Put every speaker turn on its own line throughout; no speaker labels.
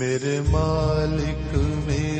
میرے مالک میرے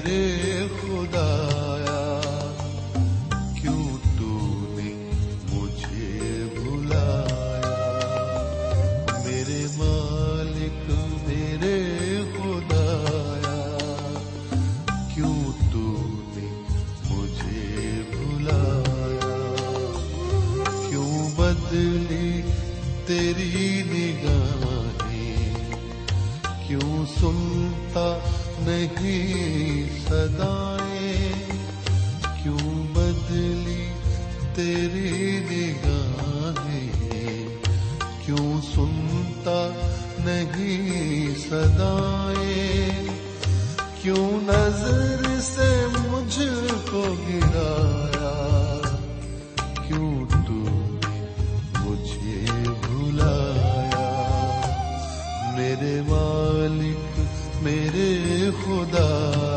گرایا کیوں تو مجھے بھلایا؟ میرے مالک میرے خدا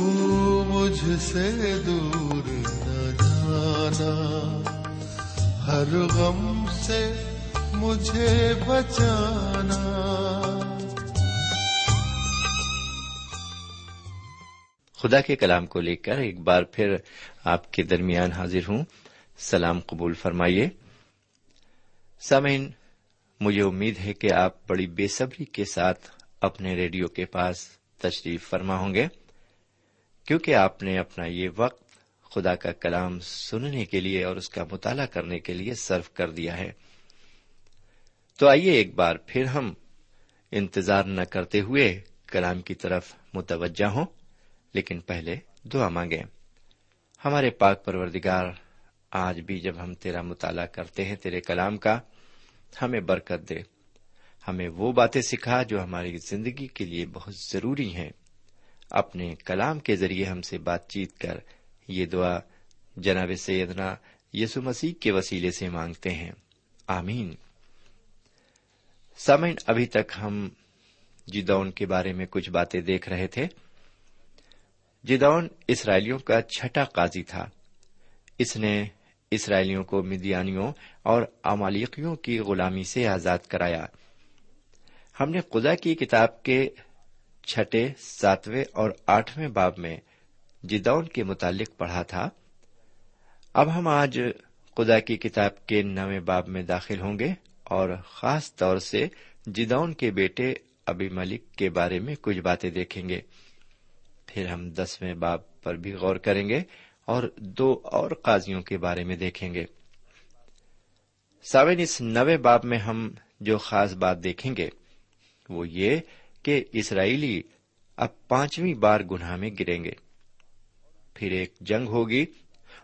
مجھ سے دور نہ جانا۔ ہر غم سے مجھے بچانا۔
خدا کے کلام کو لے کر ایک بار پھر آپ کے درمیان حاضر ہوں۔ سلام قبول فرمائیے۔ سامعین، مجھے امید ہے کہ آپ بڑی بے صبری کے ساتھ اپنے ریڈیو کے پاس تشریف فرما ہوں گے۔ کیونکہ آپ نے اپنا یہ وقت خدا کا کلام سننے کے لیے اور اس کا مطالعہ کرنے کے لیے صرف کر دیا ہے۔ تو آئیے ایک بار پھر ہم انتظار نہ کرتے ہوئے کلام کی طرف متوجہ ہوں، لیکن پہلے دعا مانگے ہمارے پاک پروردگار، آج بھی جب ہم تیرا مطالعہ کرتے ہیں تیرے کلام کا، ہمیں برکت دے۔ ہمیں وہ باتیں سکھا جو ہماری زندگی کے لیے بہت ضروری ہیں۔ اپنے کلام کے ذریعے ہم سے بات چیت کر۔ یہ دعا جناب سیدنا یسو مسیح کے وسیلے سے مانگتے ہیں۔ آمین۔ سمن ابھی تک ہم جدون کے بارے میں کچھ باتیں دیکھ رہے تھے۔ جدون اسرائیلیوں کا چھٹا قاضی تھا۔ اس نے اسرائیلیوں کو مدیانیوں اور امالیقیوں کی غلامی سے آزاد کرایا۔ ہم نے خدا کی کتاب کے چھٹے، ساتویں اور آٹھویں باب میں جدون کے متعلق پڑھا تھا۔ اب ہم آج خدا کی کتاب کے نویں باب میں داخل ہوں گے اور خاص طور سے جدون کے بیٹے ابھی ملک کے بارے میں کچھ باتیں دیکھیں گے۔ پھر ہم دسویں باب پر بھی غور کریں گے اور دو اور قاضیوں کے بارے میں دیکھیں گے۔ ساون اس نوے باب میں ہم جو خاص بات دیکھیں گے وہ یہ کہ اسرائیلی اب پانچویں بار گناہ میں گریں گے۔ پھر ایک جنگ ہوگی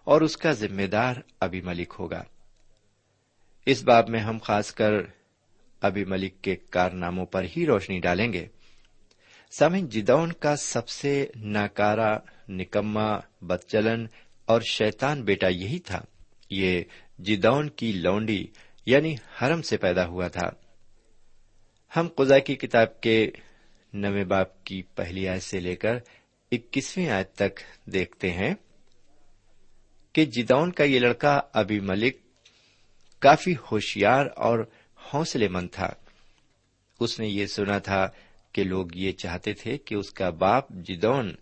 اور اس کا ذمہ دار ابھی ملک ہوگا۔ اس باب میں ہم خاص کر ابھی ملک کے کارناموں پر ہی روشنی ڈالیں گے۔ سامن جدون کا سب سے ناکارا نکما بدچلن اور شیتان بیٹا یہی تھا۔ یہ جدون کی لونڈی یعنی حرم سے پیدا ہوا تھا۔ ہم قزا کی کتاب کے نویں باپ کی پہلی آیت سے لے کر اکیسویں آیت تک دیکھتے ہیں کہ جدون کا یہ لڑکا ابھی ملک کافی ہوشیار اور حوصلے مند تھا۔ اس نے یہ سنا تھا کہ لوگ یہ چاہتے تھے کہ اس کا باپ جدون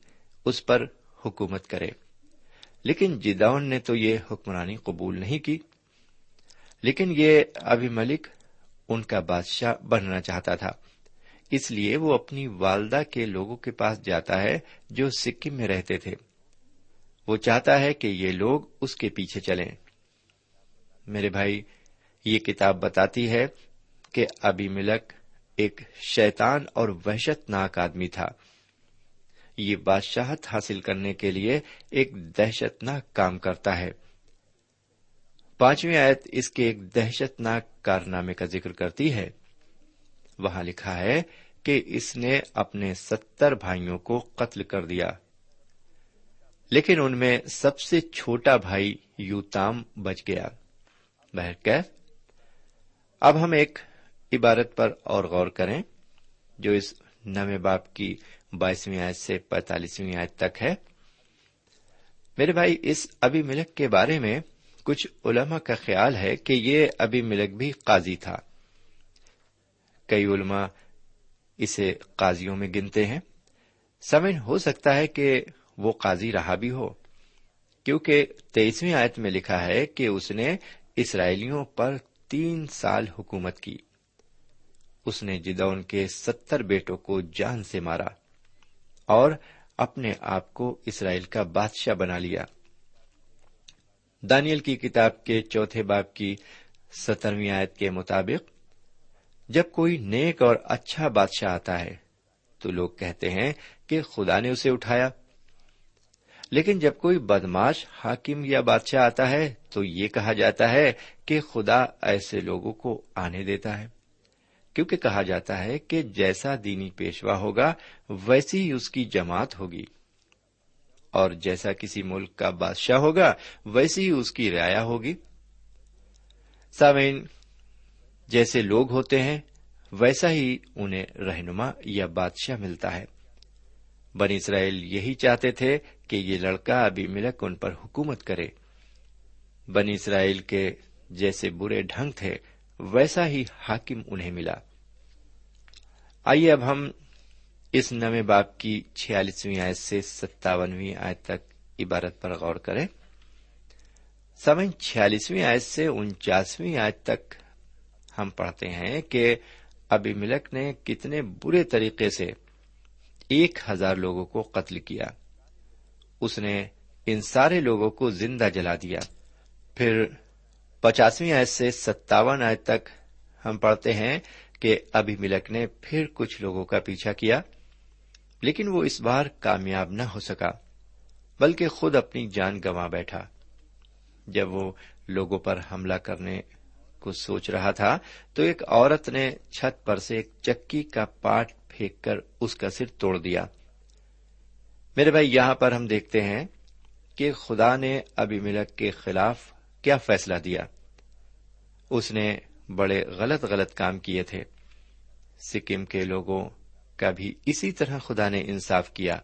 اس پر حکومت کرے۔ لیکن جدون نے تو یہ حکمرانی قبول نہیں کی۔ لیکن یہ ابھی ملک ان کا بادشاہ بننا چاہتا تھا۔ اس لیے وہ اپنی والدہ کے لوگوں کے پاس جاتا ہے جو سکم میں رہتے تھے۔ وہ چاہتا ہے کہ یہ لوگ اس کے پیچھے چلیں۔ میرے بھائی، یہ کتاب بتاتی ہے کہ ابھی ملک ایک شیتان اور وحشت ناک آدمی تھا۔ یہ بادشاہت حاصل کرنے کے لیے ایک دہشت ناک کام کرتا ہے۔ پانچویں آیت اس کے ایک دہشت ناک کارنامے کا ذکر کرتی ہے۔ وہاں لکھا ہے کہ اس نے اپنے ستر بھائیوں کو قتل کر دیا۔ لیکن ان میں سب سے چھوٹا بھائی یوتام بچ گیا۔ بہرکیف اب ہم ایک عبارت پر اور غور کریں، جو اس نویں باپ کی بائیسویں آیت سے پینتالیسویں آیت تک ہے۔ میرے بھائی، اس ابھی ملک کے بارے میں کچھ علماء کا خیال ہے کہ یہ ابھی ملک بھی قاضی تھا۔ کئی علماء اسے قاضیوں میں گنتے ہیں۔ سمن ہو سکتا ہے کہ وہ قاضی رہا بھی ہو۔ کیونکہ تیئیسویں آیت میں لکھا ہے کہ اس نے اسرائیلیوں پر تین سال حکومت کی۔ اس نے جدون کے ستر بیٹوں کو جان سے مارا اور اپنے آپ کو اسرائیل کا بادشاہ بنا لیا۔ دانیل کی کتاب کے چوتھے باپ کی سترویں آیت کے مطابق جب کوئی نیک اور اچھا بادشاہ آتا ہے، تو لوگ کہتے ہیں کہ خدا نے اسے اٹھایا۔ لیکن جب کوئی بدماش حاکم یا بادشاہ آتا ہے، تو یہ کہا جاتا ہے کہ خدا ایسے لوگوں کو آنے دیتا ہے۔ کیونکہ کہا جاتا ہے کہ جیسا دینی پیشوا ہوگا، ویسی ہی اس کی جماعت ہوگی۔ اور جیسا کسی ملک کا بادشاہ ہوگا، ویسی ہی اس کی رعایا ہوگی۔ سامعین جیسے لوگ ہوتے ہیں، ویسا ہی انہیں رہنما یا بادشاہ ملتا ہے۔ بن اسرائیل یہی چاہتے تھے کہ یہ لڑکا ابھی ملک ان پر حکومت کرے۔ بنی اسرائیل کے جیسے برے ڈھنگ تھے، ویسا ہی حاکم انہیں ملا۔ آئیے اب ہم اس نویں باپ کی چھیالیسویں آیت سے ستاونویں آیت تک عبارت پر غور کریں۔ سمن چھیالیسویں آیت سے انچاسویں آیت تک ہم پڑھتے ہیں کہ ابھی ملک نے کتنے برے طریقے سے ایک ہزار لوگوں کو قتل کیا۔ اس نے ان سارے لوگوں کو زندہ جلا دیا۔ پھر پچاسویں آیت سے ستاون آیت تک ہم پڑھتے ہیں کہ ابھی ملک نے پھر کچھ لوگوں کا پیچھا کیا، لیکن وہ اس بار کامیاب نہ ہو سکا، بلکہ خود اپنی جان گنوا بیٹھا۔ جب وہ لوگوں پر حملہ کرنے کو سوچ رہا تھا تو ایک عورت نے چھت پر سے ایک چکی کا پاٹ پھینک کر اس کا سر توڑ دیا۔ میرے بھائی، یہاں پر ہم دیکھتے ہیں کہ خدا نے ابھی ملک کے خلاف کیا فیصلہ دیا۔ اس نے بڑے غلط غلط کام کیے تھے۔ سکم کے لوگوں کا بھی اسی طرح خدا نے انصاف کیا۔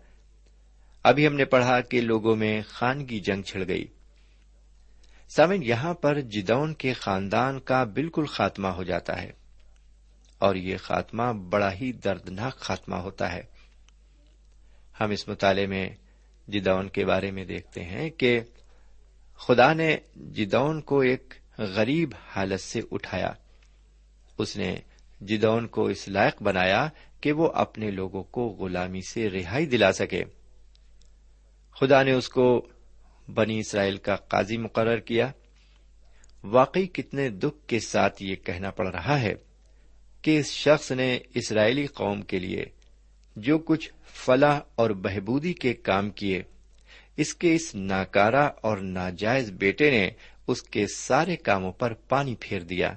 ابھی ہم نے پڑھا کہ لوگوں میں خانگی جنگ چھڑ گئی۔ سامن یہاں پر جدون کے خاندان کا بالکل خاتمہ ہو جاتا ہے۔ اور یہ خاتمہ بڑا ہی دردناک خاتمہ ہوتا ہے۔ ہم اس مطالعے میں جدون کے بارے میں دیکھتے ہیں کہ خدا نے جدون کو ایک غریب حالت سے اٹھایا۔ اس نے جدون کو اس لائق بنایا کہ وہ اپنے لوگوں کو غلامی سے رہائی دلا سکے۔ خدا نے اس کو بنی اسرائیل کا قاضی مقرر کیا۔ واقعی کتنے دکھ کے ساتھ یہ کہنا پڑ رہا ہے کہ اس شخص نے اسرائیلی قوم کے لیے جو کچھ فلاح اور بہبودی کے کام کیے، اس کے اس ناکارا اور ناجائز بیٹے نے اس کے سارے کاموں پر پانی پھیر دیا۔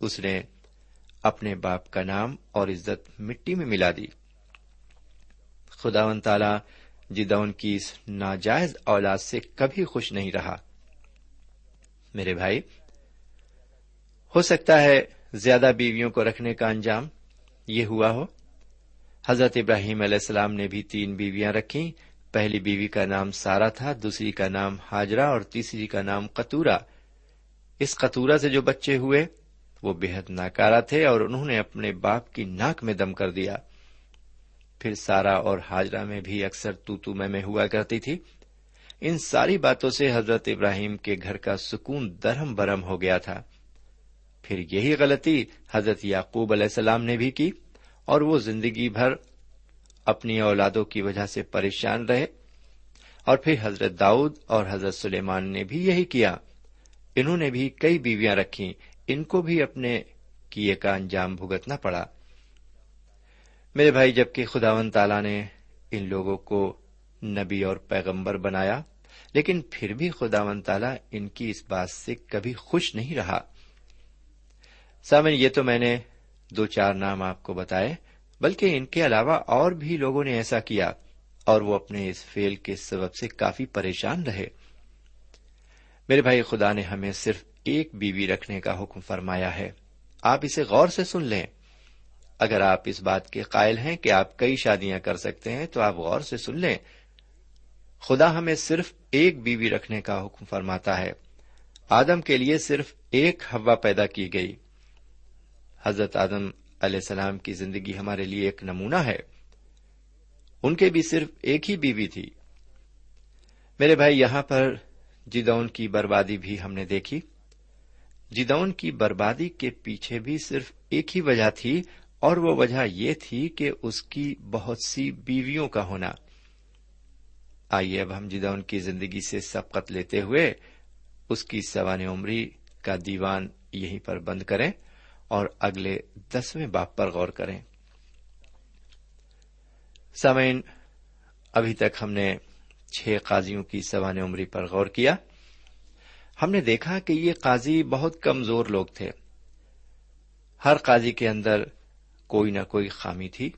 اس نے اپنے باپ کا نام اور عزت مٹی میں ملا دی۔ خدا و تعالی جدون کی اس ناجائز اولاد سے کبھی خوش نہیں رہا۔ میرے بھائی، ہو سکتا ہے زیادہ بیویوں کو رکھنے کا انجام یہ ہوا ہو۔ حضرت ابراہیم علیہ السلام نے بھی تین بیویاں رکھی پہلی بیوی کا نام سارا تھا، دوسری کا نام ہاجرا اور تیسری کا نام قطورا اس قطورا سے جو بچے ہوئے، وہ بےحد ناکارا تھے اور انہوں نے اپنے باپ کی ناک میں دم کر دیا۔ پھر سارا اور حاجرہ میں بھی اکثر تو میں ہوا کرتی تھی۔ ان ساری باتوں سے حضرت ابراہیم کے گھر کا سکون درہم برہم ہو گیا تھا۔ پھر یہی غلطی حضرت یعقوب علیہ السلام نے بھی کی اور وہ زندگی بھر اپنی اولادوں کی وجہ سے پریشان رہے۔ اور پھر حضرت داؤد اور حضرت سلیمان نے بھی یہی کیا۔ انہوں نے بھی کئی بیویاں رکھی ان کو بھی اپنے کیے کا انجام بھگتنا پڑا۔ میرے بھائی جبکہ خداون تعالی نے ان لوگوں کو نبی اور پیغمبر بنایا، لیکن پھر بھی خداون تعالی ان کی اس بات سے کبھی خوش نہیں رہا۔ سامن یہ تو میں نے دو چار نام آپ کو بتائے، بلکہ ان کے علاوہ اور بھی لوگوں نے ایسا کیا اور وہ اپنے اس فیل کے سبب سے کافی پریشان رہے۔ میرے بھائی، خدا نے ہمیں صرف ایک بیوی رکھنے کا حکم فرمایا ہے۔ آپ اسے غور سے سن لیں۔ اگر آپ اس بات کے قائل ہیں کہ آپ کئی شادیاں کر سکتے ہیں تو آپ غور سے سن لیں۔ خدا ہمیں صرف ایک بیوی رکھنے کا حکم فرماتا ہے۔ آدم کے لیے صرف ایک ہوا پیدا کی گئی۔ حضرت آدم علیہ السلام کی زندگی ہمارے لیے ایک نمونہ ہے۔ ان کے بھی صرف ایک ہی بیوی تھی۔ میرے بھائی، یہاں پر جدون کی بربادی بھی ہم نے دیکھی۔ جدون کی بربادی کے پیچھے بھی صرف ایک ہی وجہ تھی اور وہ وجہ یہ تھی کہ اس کی بہت سی بیویوں کا ہونا۔ آئیے اب ہم جدون کی زندگی سے سبقت لیتے ہوئے اس کی سوان عمری کا دیوان یہیں پر بند کریں اور اگلے دسویں باپ پر غور کریں۔ سمعین ابھی تک ہم نے چھ قاضیوں کی سوان عمری پر غور کیا۔ ہم نے دیکھا کہ یہ قاضی بہت کمزور لوگ تھے۔ ہر قاضی کے اندر کوئی نہ کوئی خامی تھی۔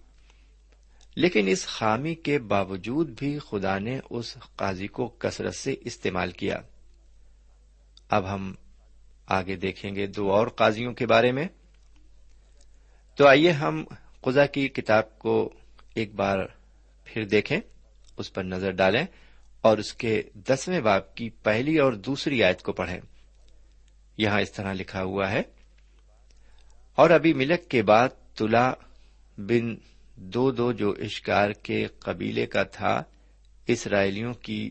لیکن اس خامی کے باوجود بھی خدا نے اس قاضی کو کثرت سے استعمال کیا۔ اب ہم آگے دیکھیں گے دو اور قاضیوں کے بارے میں۔ تو آئیے ہم قزا کی کتاب کو ایک بار پھر دیکھیں، اس پر نظر ڈالیں اور اس کے دسویں باپ کی پہلی اور دوسری آیت کو پڑھیں۔ یہاں اس طرح لکھا ہوا ہے، اور ابھی ملک کے بعد تلا بن دو دو جو اشکار کے قبیلے کا تھا، اسرائیلیوں کی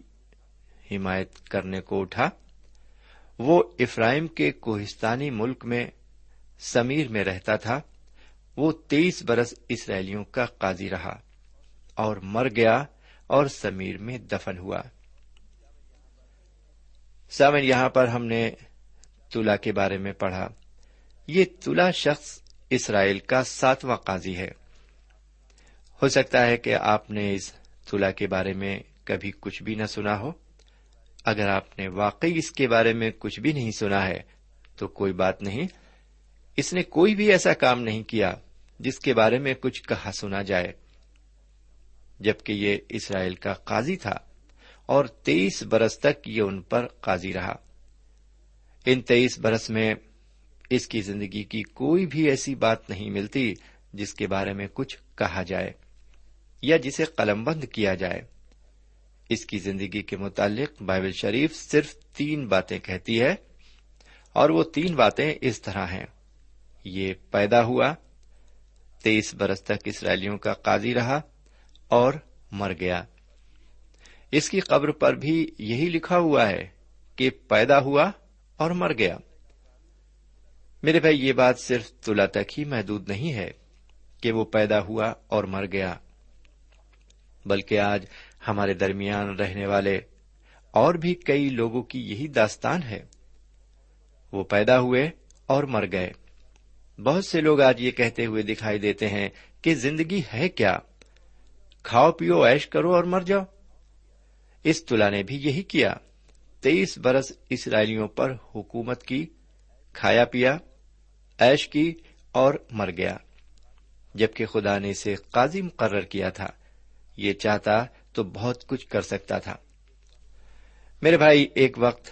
حمایت کرنے کو اٹھا۔ وہ افرائم کے کوہستانی ملک میں سمیر میں رہتا تھا۔ وہ تیئیس برس اسرائیلیوں کا قاضی رہا اور مر گیا اور سمیر میں دفن ہوا۔ سامن یہاں پر ہم نے تلا کے بارے میں پڑھا۔ یہ تلا شخص اسرائیل کا ساتواں قاضی ہے۔ ہو سکتا ہے کہ آپ نے اس تلا کے بارے میں کبھی کچھ بھی نہ سنا ہو۔ اگر آپ نے واقعی اس کے بارے میں کچھ بھی نہیں سنا ہے، تو کوئی بات نہیں۔ اس نے کوئی بھی ایسا کام نہیں کیا جس کے بارے میں کچھ کہا سنا جائے۔ جبکہ یہ اسرائیل کا قاضی تھا اور تیئیس برس تک یہ ان پر قاضی رہا۔ ان تیئیس برس میں اس کی زندگی کی کوئی بھی ایسی بات نہیں ملتی جس کے بارے میں کچھ کہا جائے یا جسے قلم بند کیا جائے۔ اس کی زندگی کے متعلق بائبل شریف صرف تین باتیں کہتی ہے اور وہ تین باتیں اس طرح ہیں۔ یہ پیدا ہوا، تیئیس برس تک اسرائیلیوں کا قاضی رہا اور مر گیا۔ اس کی قبر پر بھی یہی لکھا ہوا ہے کہ پیدا ہوا اور مر گیا۔ میرے بھائی، یہ بات صرف تلا تک ہی محدود نہیں ہے کہ وہ پیدا ہوا اور مر گیا، بلکہ آج ہمارے درمیان رہنے والے اور بھی کئی لوگوں کی یہی داستان ہے۔ وہ پیدا ہوئے اور مر گئے۔ بہت سے لوگ آج یہ کہتے ہوئے دکھائی دیتے ہیں کہ زندگی ہے کیا؟ کھاؤ پیو ایش کرو اور مر جاؤ۔ اس تلا نے بھی یہی کیا۔ تیئیس برس اسرائیلیوں پر حکومت کی، کھایا پیا ایش کی اور مر گیا۔ جبکہ خدا نے اسے قاضی مقرر کیا تھا، یہ چاہتا تو بہت کچھ کر سکتا تھا۔ میرے بھائی، ایک وقت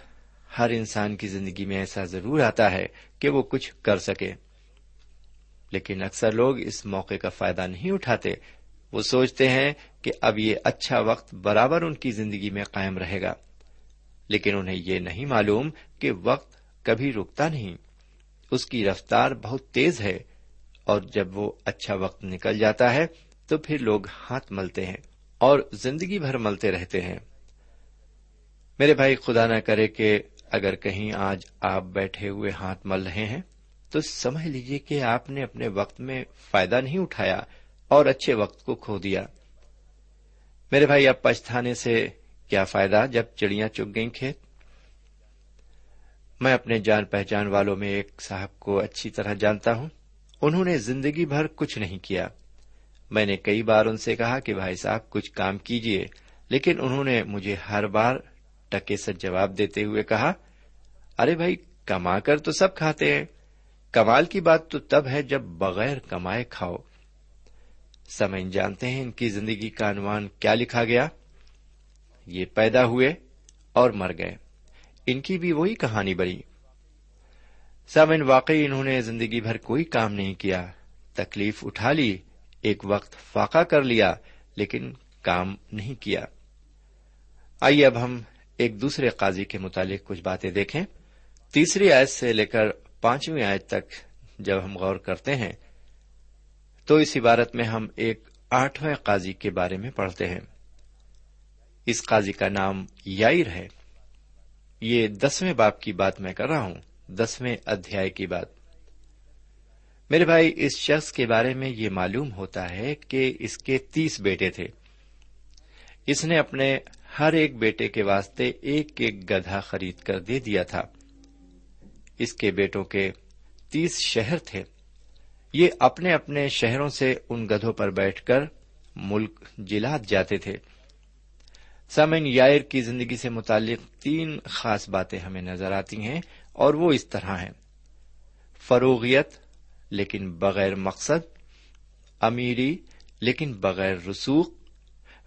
ہر انسان کی زندگی میں ایسا ضرور آتا ہے کہ وہ کچھ کر سکے۔ لیکن اکثر لوگ اس موقع کا فائدہ نہیں اٹھاتے۔ وہ سوچتے ہیں کہ اب یہ اچھا وقت برابر ان کی زندگی میں قائم رہے گا۔ لیکن انہیں یہ نہیں معلوم کہ وقت کبھی رکتا نہیں۔ اس کی رفتار بہت تیز ہے اور جب وہ اچھا وقت نکل جاتا ہے تو پھر لوگ ہاتھ ملتے ہیں اور زندگی بھر ملتے رہتے ہیں۔ میرے بھائی، خدا نہ کرے کہ اگر کہیں آج آپ بیٹھے ہوئے ہاتھ مل رہے ہیں تو سمجھ لیجیے کہ آپ نے اپنے وقت میں فائدہ نہیں اٹھایا اور اچھے وقت کو کھو دیا۔ میرے بھائی، اب پچھتانے سے کیا فائدہ جب چڑیاں چگ گئیں کھیت؟ میں اپنے جان پہچان والوں میں ایک صاحب کو اچھی طرح جانتا ہوں۔ انہوں نے زندگی بھر کچھ نہیں کیا۔ میں نے کئی بار ان سے کہا کہ بھائی صاحب، کچھ کام کیجیے لیکن انہوں نے مجھے ہر بار ٹکے سے جواب دیتے ہوئے کہا، ارے بھائی، کما کر تو سب کھاتے ہیں۔ کمال کی بات تو تب ہے جب بغیر کمائے کھاؤ۔ سمجھ جانتے ہیں ان کی زندگی کا انوان کیا لکھا گیا۔ یہ پیدا ہوئے اور مر گئے۔ ان کی بھی وہی کہانی بڑی سامن واقعی انہوں نے زندگی بھر کوئی کام نہیں کیا۔ تکلیف اٹھا لی، ایک وقت فاقہ کر لیا، لیکن کام نہیں کیا۔ آئیے اب ہم ایک دوسرے قاضی کے متعلق کچھ باتیں دیکھیں۔ تیسری آیت سے لے کر پانچویں آیت تک جب ہم غور کرتے ہیں، تو اس عبارت میں ہم ایک آٹھویں قاضی کے بارے میں پڑھتے ہیں۔ اس قاضی کا نام یائر ہے۔ یہ دسویں باپ کی بات میں کر رہا ہوں، دسویں ادھیائے کی بات۔ میرے بھائی، اس شخص کے بارے میں یہ معلوم ہوتا ہے کہ اس کے تیس بیٹے تھے۔ اس نے اپنے ہر ایک بیٹے کے واسطے ایک ایک گدھا خرید کر دے دیا تھا۔ اس کے بیٹوں کے تیس شہر تھے۔ یہ اپنے اپنے شہروں سے ان گدھوں پر بیٹھ کر ملک جلاد جاتے تھے۔ سامن یائر کی زندگی سے متعلق تین خاص باتیں ہمیں نظر آتی ہیں اور وہ اس طرح ہیں۔ فروغیت، لیکن بغیر مقصد، امیری، لیکن بغیر رسوخ،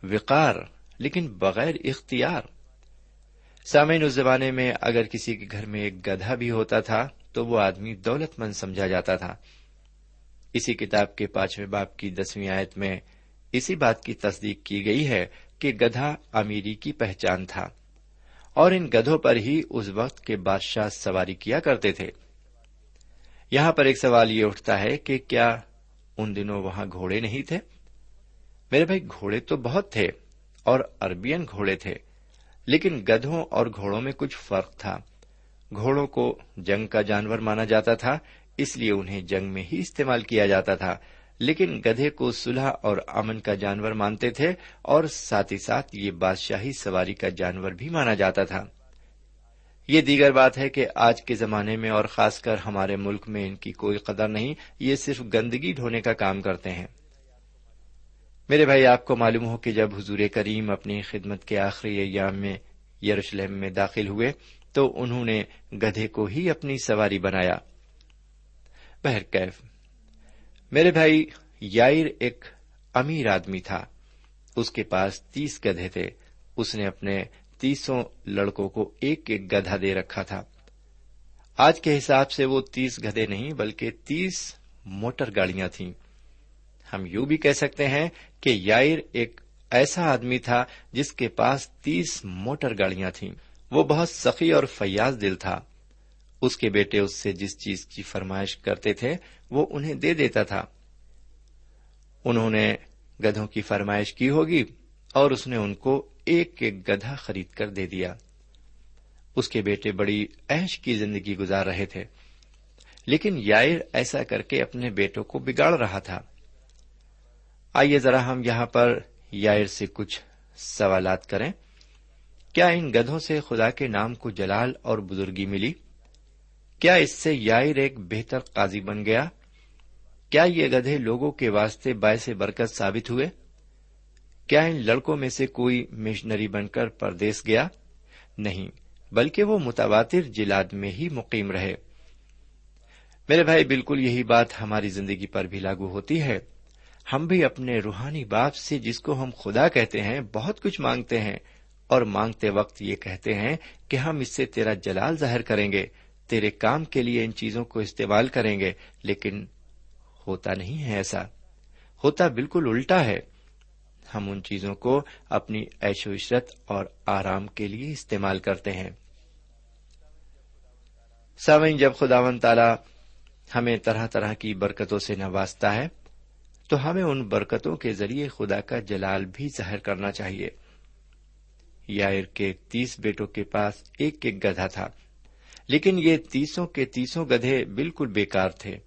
وقار، لیکن بغیر اختیار۔ سامعین، اس زمانے میں اگر کسی کے گھر میں ایک گدھا بھی ہوتا تھا تو وہ آدمی دولت مند سمجھا جاتا تھا۔ اسی کتاب کے پانچویں باپ کی دسویں آیت میں اسی بات کی تصدیق کی گئی ہے کہ گدھا امیری کی پہچان تھا اور ان گدھوں پر ہی اس وقت کے بادشاہ سواری کیا کرتے تھے۔ یہاں پر ایک سوال یہ اٹھتا ہے کہ کیا ان دنوں وہاں گھوڑے نہیں تھے؟ میرے بھائی، گھوڑے تو بہت تھے اور اربین گھوڑے تھے، لیکن گدھوں اور گھوڑوں میں کچھ فرق تھا۔ گھوڑوں کو جنگ کا جانور مانا جاتا تھا، اس لیے انہیں جنگ میں ہی استعمال کیا جاتا تھا۔ لیکن گدھے کو سلح اور امن کا جانور مانتے تھے اور ساتھ ہی ساتھ یہ بادشاہی سواری کا جانور بھی مانا جاتا تھا۔ یہ دیگر بات ہے کہ آج کے زمانے میں اور خاص کر ہمارے ملک میں ان کی کوئی قدر نہیں، یہ صرف گندگی ڈھونے کا کام کرتے ہیں۔ میرے بھائی، آپ کو معلوم ہو کہ جب حضور کریم اپنی خدمت کے آخری ایام میں یروشلم میں داخل ہوئے تو انہوں نے گدھے کو ہی اپنی سواری بنایا۔ بہرکیف۔ میرے بھائی، یائر ایک امیر آدمی تھا۔ اس کے پاس تیس گدھے تھے۔ اس نے اپنے تیسوں لڑکوں کو ایک ایک گدھا دے رکھا تھا۔ آج کے حساب سے وہ تیس گدھے نہیں، بلکہ تیس موٹر گاڑیاں تھیں۔ ہم یوں بھی کہہ سکتے ہیں کہ یائر ایک ایسا آدمی تھا جس کے پاس تیس موٹر گاڑیاں تھیں۔ وہ بہت سخی اور فیاض دل تھا۔ اس کے بیٹے اس سے جس چیز کی فرمائش کرتے تھے وہ انہیں دے دیتا تھا۔ انہوں نے گدھوں کی فرمائش کی ہوگی اور اس نے ان کو ایک ایک گدھا خرید کر دے دیا۔ اس کے بیٹے بڑی ایش کی زندگی گزار رہے تھے۔ لیکن یائر ایسا کر کے اپنے بیٹوں کو بگاڑ رہا تھا۔ آئیے ذرا ہم یہاں پر یائر سے کچھ سوالات کریں۔ کیا ان گدھوں سے خدا کے نام کو جلال اور بزرگی ملی؟ کیا اس سے یائر ایک بہتر قاضی بن گیا؟ کیا یہ گدھے لوگوں کے واسطے باعث برکت ثابت ہوئے؟ کیا ان لڑکوں میں سے کوئی مشنری بن کر پردیس گیا؟ نہیں، بلکہ وہ متواتر جلاد میں ہی مقیم رہے۔ میرے بھائی، بالکل یہی بات ہماری زندگی پر بھی لاگو ہوتی ہے۔ ہم بھی اپنے روحانی باپ سے جس کو ہم خدا کہتے ہیں، بہت کچھ مانگتے ہیں۔ اور مانگتے وقت یہ کہتے ہیں کہ ہم اس سے تیرا جلال ظاہر کریں گے، تیرے کام کے لیے ان چیزوں کو استعمال کریں گے، لیکن ہوتا نہیں ہے ایسا۔ ہوتا بالکل الٹا ہے۔ ہم ان چیزوں کو اپنی ایش و عشرت اور آرام کے لیے استعمال کرتے ہیں۔ سوئن جب خدا و تعالی ہمیں طرح طرح کی برکتوں سے نوازتا ہے، تو ہمیں ان برکتوں کے ذریعے خدا کا جلال بھی ظاہر کرنا چاہیے۔ یائر کے تیس بیٹوں کے پاس ایک ایک گدھا تھا، لیکن یہ تیسوں کے تیسوں گدھے بالکل بیکار تھے۔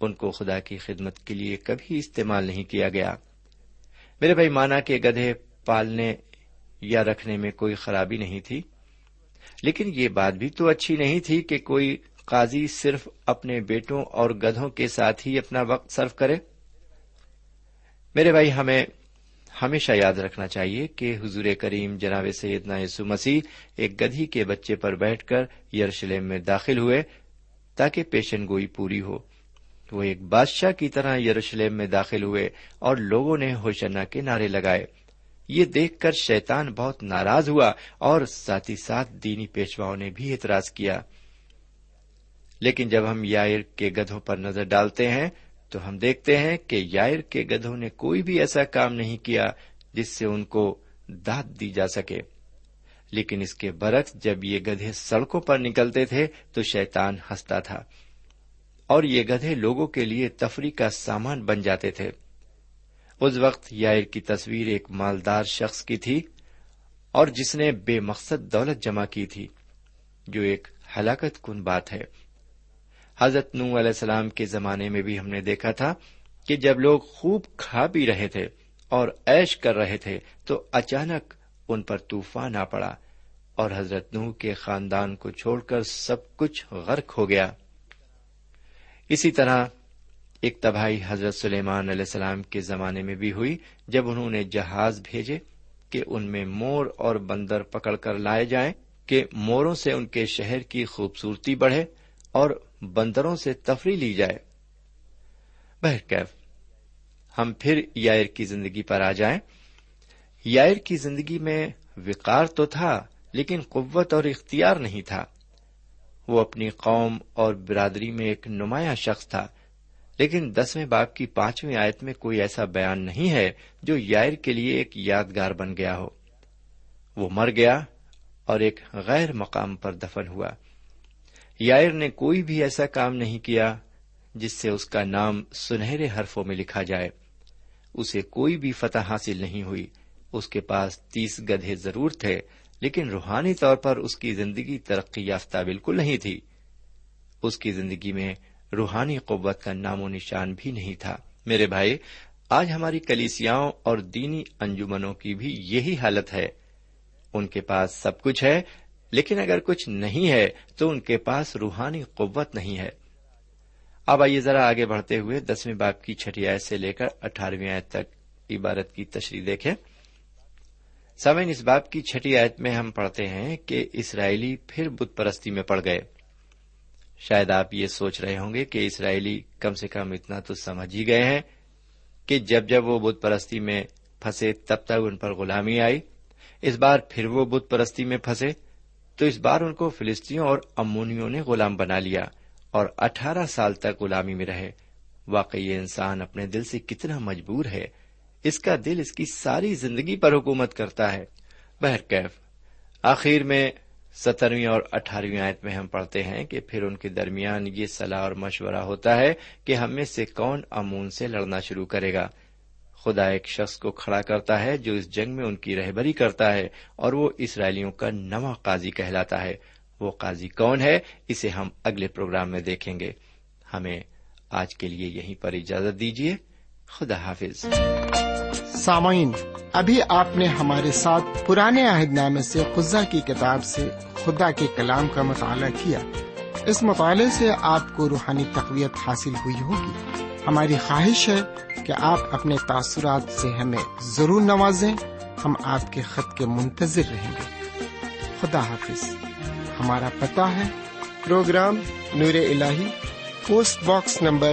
ان کو خدا کی خدمت کے لیے کبھی استعمال نہیں کیا گیا۔ میرے بھائی، مانا کہ گدھے پالنے یا رکھنے میں کوئی خرابی نہیں تھی۔ لیکن یہ بات بھی تو اچھی نہیں تھی کہ کوئی قاضی صرف اپنے بیٹوں اور گدھوں کے ساتھ ہی اپنا وقت صرف کرے۔ میرے بھائی، ہمیں ہمیشہ یاد رکھنا چاہیے کہ حضور کریم جناب سیدنا یسو مسیح ایک گدھی کے بچے پر بیٹھ کر یروشلم میں داخل ہوئے تاکہ پیشن گوئی پوری ہو۔ وہ ایک بادشاہ کی طرح یروشلم میں داخل ہوئے اور لوگوں نے ہوشنا کے نعرے لگائے۔ یہ دیکھ کر شیتان بہت ناراض ہوا اور ساتھ ہی ساتھ دینی پیشواؤں نے بھی اعتراض کیا۔ لیکن جب ہم یائر کے گدھوں پر نظر ڈالتے ہیں تو ہم دیکھتے ہیں کہ یائر کے گدھوں نے کوئی بھی ایسا کام نہیں کیا جس سے ان کو داد دی جا سکے۔ لیکن اس کے برعکس جب یہ گدھے سڑکوں پر نکلتے تھے تو شیتان ہنستا تھا۔ اور یہ گدھے لوگوں کے لیے تفریح کا سامان بن جاتے تھے۔ اس وقت یائر کی تصویر ایک مالدار شخص کی تھی اور جس نے بے مقصد دولت جمع کی تھی، جو ایک ہلاکت کن بات ہے۔ حضرت نو علیہ السلام کے زمانے میں بھی ہم نے دیکھا تھا کہ جب لوگ خوب کھا پی رہے تھے اور ایش کر رہے تھے تو اچانک ان پر طوفان آ پڑا اور حضرت نو کے خاندان کو چھوڑ کر سب کچھ غرق ہو گیا۔ اسی طرح ایک تباہی حضرت سلیمان علیہ السلام کے زمانے میں بھی ہوئی جب انہوں نے جہاز بھیجے کہ ان میں مور اور بندر پکڑ کر لائے جائیں کہ موروں سے ان کے شہر کی خوبصورتی بڑھے اور بندروں سے تفریح لی جائے۔ بہرکیف ہم پھر یائر کی زندگی پر آ جائیں۔ یائر کی زندگی میں وقار تو تھا لیکن قوت اور اختیار نہیں تھا۔ وہ اپنی قوم اور برادری میں ایک نمایاں شخص تھا۔ لیکن دسویں باپ کی پانچویں آیت میں کوئی ایسا بیان نہیں ہے جو یائر کے لیے ایک یادگار بن گیا ہو۔ وہ مر گیا اور ایک غیر مقام پر دفن ہوا۔ یائر نے کوئی بھی ایسا کام نہیں کیا جس سے اس کا نام سنہرے حرفوں میں لکھا جائے۔ اسے کوئی بھی فتح حاصل نہیں ہوئی۔ اس کے پاس تیس گدھے ضرور تھے۔ لیکن روحانی طور پر اس کی زندگی ترقی یافتہ بالکل نہیں تھی۔ اس کی زندگی میں روحانی قوت کا نام و نشان بھی نہیں تھا۔ میرے بھائی، آج ہماری کلیسیاؤں اور دینی انجمنوں کی بھی یہی حالت ہے۔ ان کے پاس سب کچھ ہے، لیکن اگر کچھ نہیں ہے تو ان کے پاس روحانی قوت نہیں ہے۔ اب آئیے ذرا آگے بڑھتے ہوئے دسویں باپ کی چھٹی آیت سے لے کر اٹھارہویں آیت تک عبارت کی تشریح دیکھیں۔ سمین اس باپ کی چھٹی آیت میں ہم پڑھتے ہیں کہ اسرائیلی پھر بت پرستی میں پڑ گئے۔ شاید آپ یہ سوچ رہے ہوں گے کہ اسرائیلی کم سے کم اتنا تو سمجھ ہی گئے ہیں کہ جب جب وہ بت پرستی میں پھنسے تب تک ان پر غلامی آئی۔ اس بار پھر وہ بت پرستی میں پھنسے، تو اس بار ان کو فلسطینوں اور امونیوں نے غلام بنا لیا اور اٹھارہ سال تک غلامی میں رہے۔ واقعی یہ انسان اپنے دل سے کتنا مجبور ہے۔ اس کا دل اس کی ساری زندگی پر حکومت کرتا ہے۔ بہرکیف آخر میں سترویں اور اٹھارہویں آیت میں ہم پڑھتے ہیں کہ پھر ان کے درمیان یہ صلاح اور مشورہ ہوتا ہے کہ ہم میں سے کون امون سے لڑنا شروع کرے گا۔ خدا ایک شخص کو کھڑا کرتا ہے جو اس جنگ میں ان کی رہبری کرتا ہے اور وہ اسرائیلیوں کا نواں قاضی کہلاتا ہے۔ وہ قاضی کون ہے اسے ہم اگلے پروگرام میں دیکھیں گے۔ ہمیں آج کے لیے یہیں پر اجازت دیجیے خدا حافظ۔
سامعین، ابھی آپ نے ہمارے ساتھ پرانے عہد نامے سے خزہ کی کتاب سے خدا کے کلام کا مطالعہ کیا۔ اس مطالعے سے آپ کو روحانی تقویت حاصل ہوئی ہوگی۔ ہماری خواہش ہے کہ آپ اپنے تاثرات سے ہمیں ضرور نوازیں۔ ہم آپ کے خط کے منتظر رہیں گے۔ خدا حافظ۔ ہمارا پتہ ہے۔ پروگرام نور ال post box number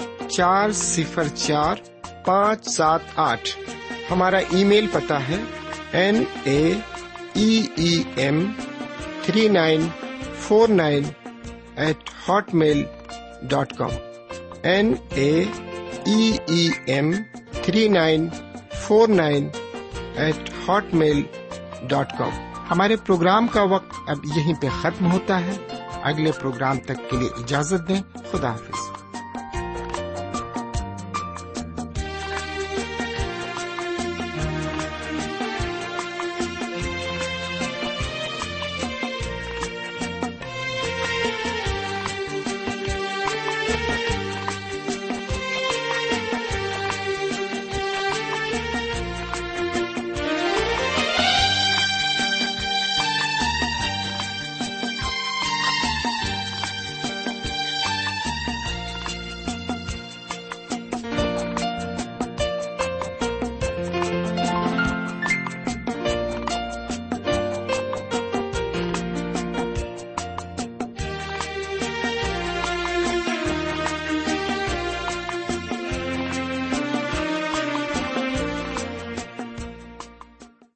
چار صفر چار پانچ سات آٹھ۔ ہمارا ای میل پتا ہے۔ N A M three nine four nine eight hotmail dot com. N A M three nine four nine eight hotmail dot com. ہمارے پروگرام کا وقت اب یہیں پہ ختم ہوتا ہے۔ اگلے پروگرام تک کے لیے اجازت دیں۔ خدا حافظ۔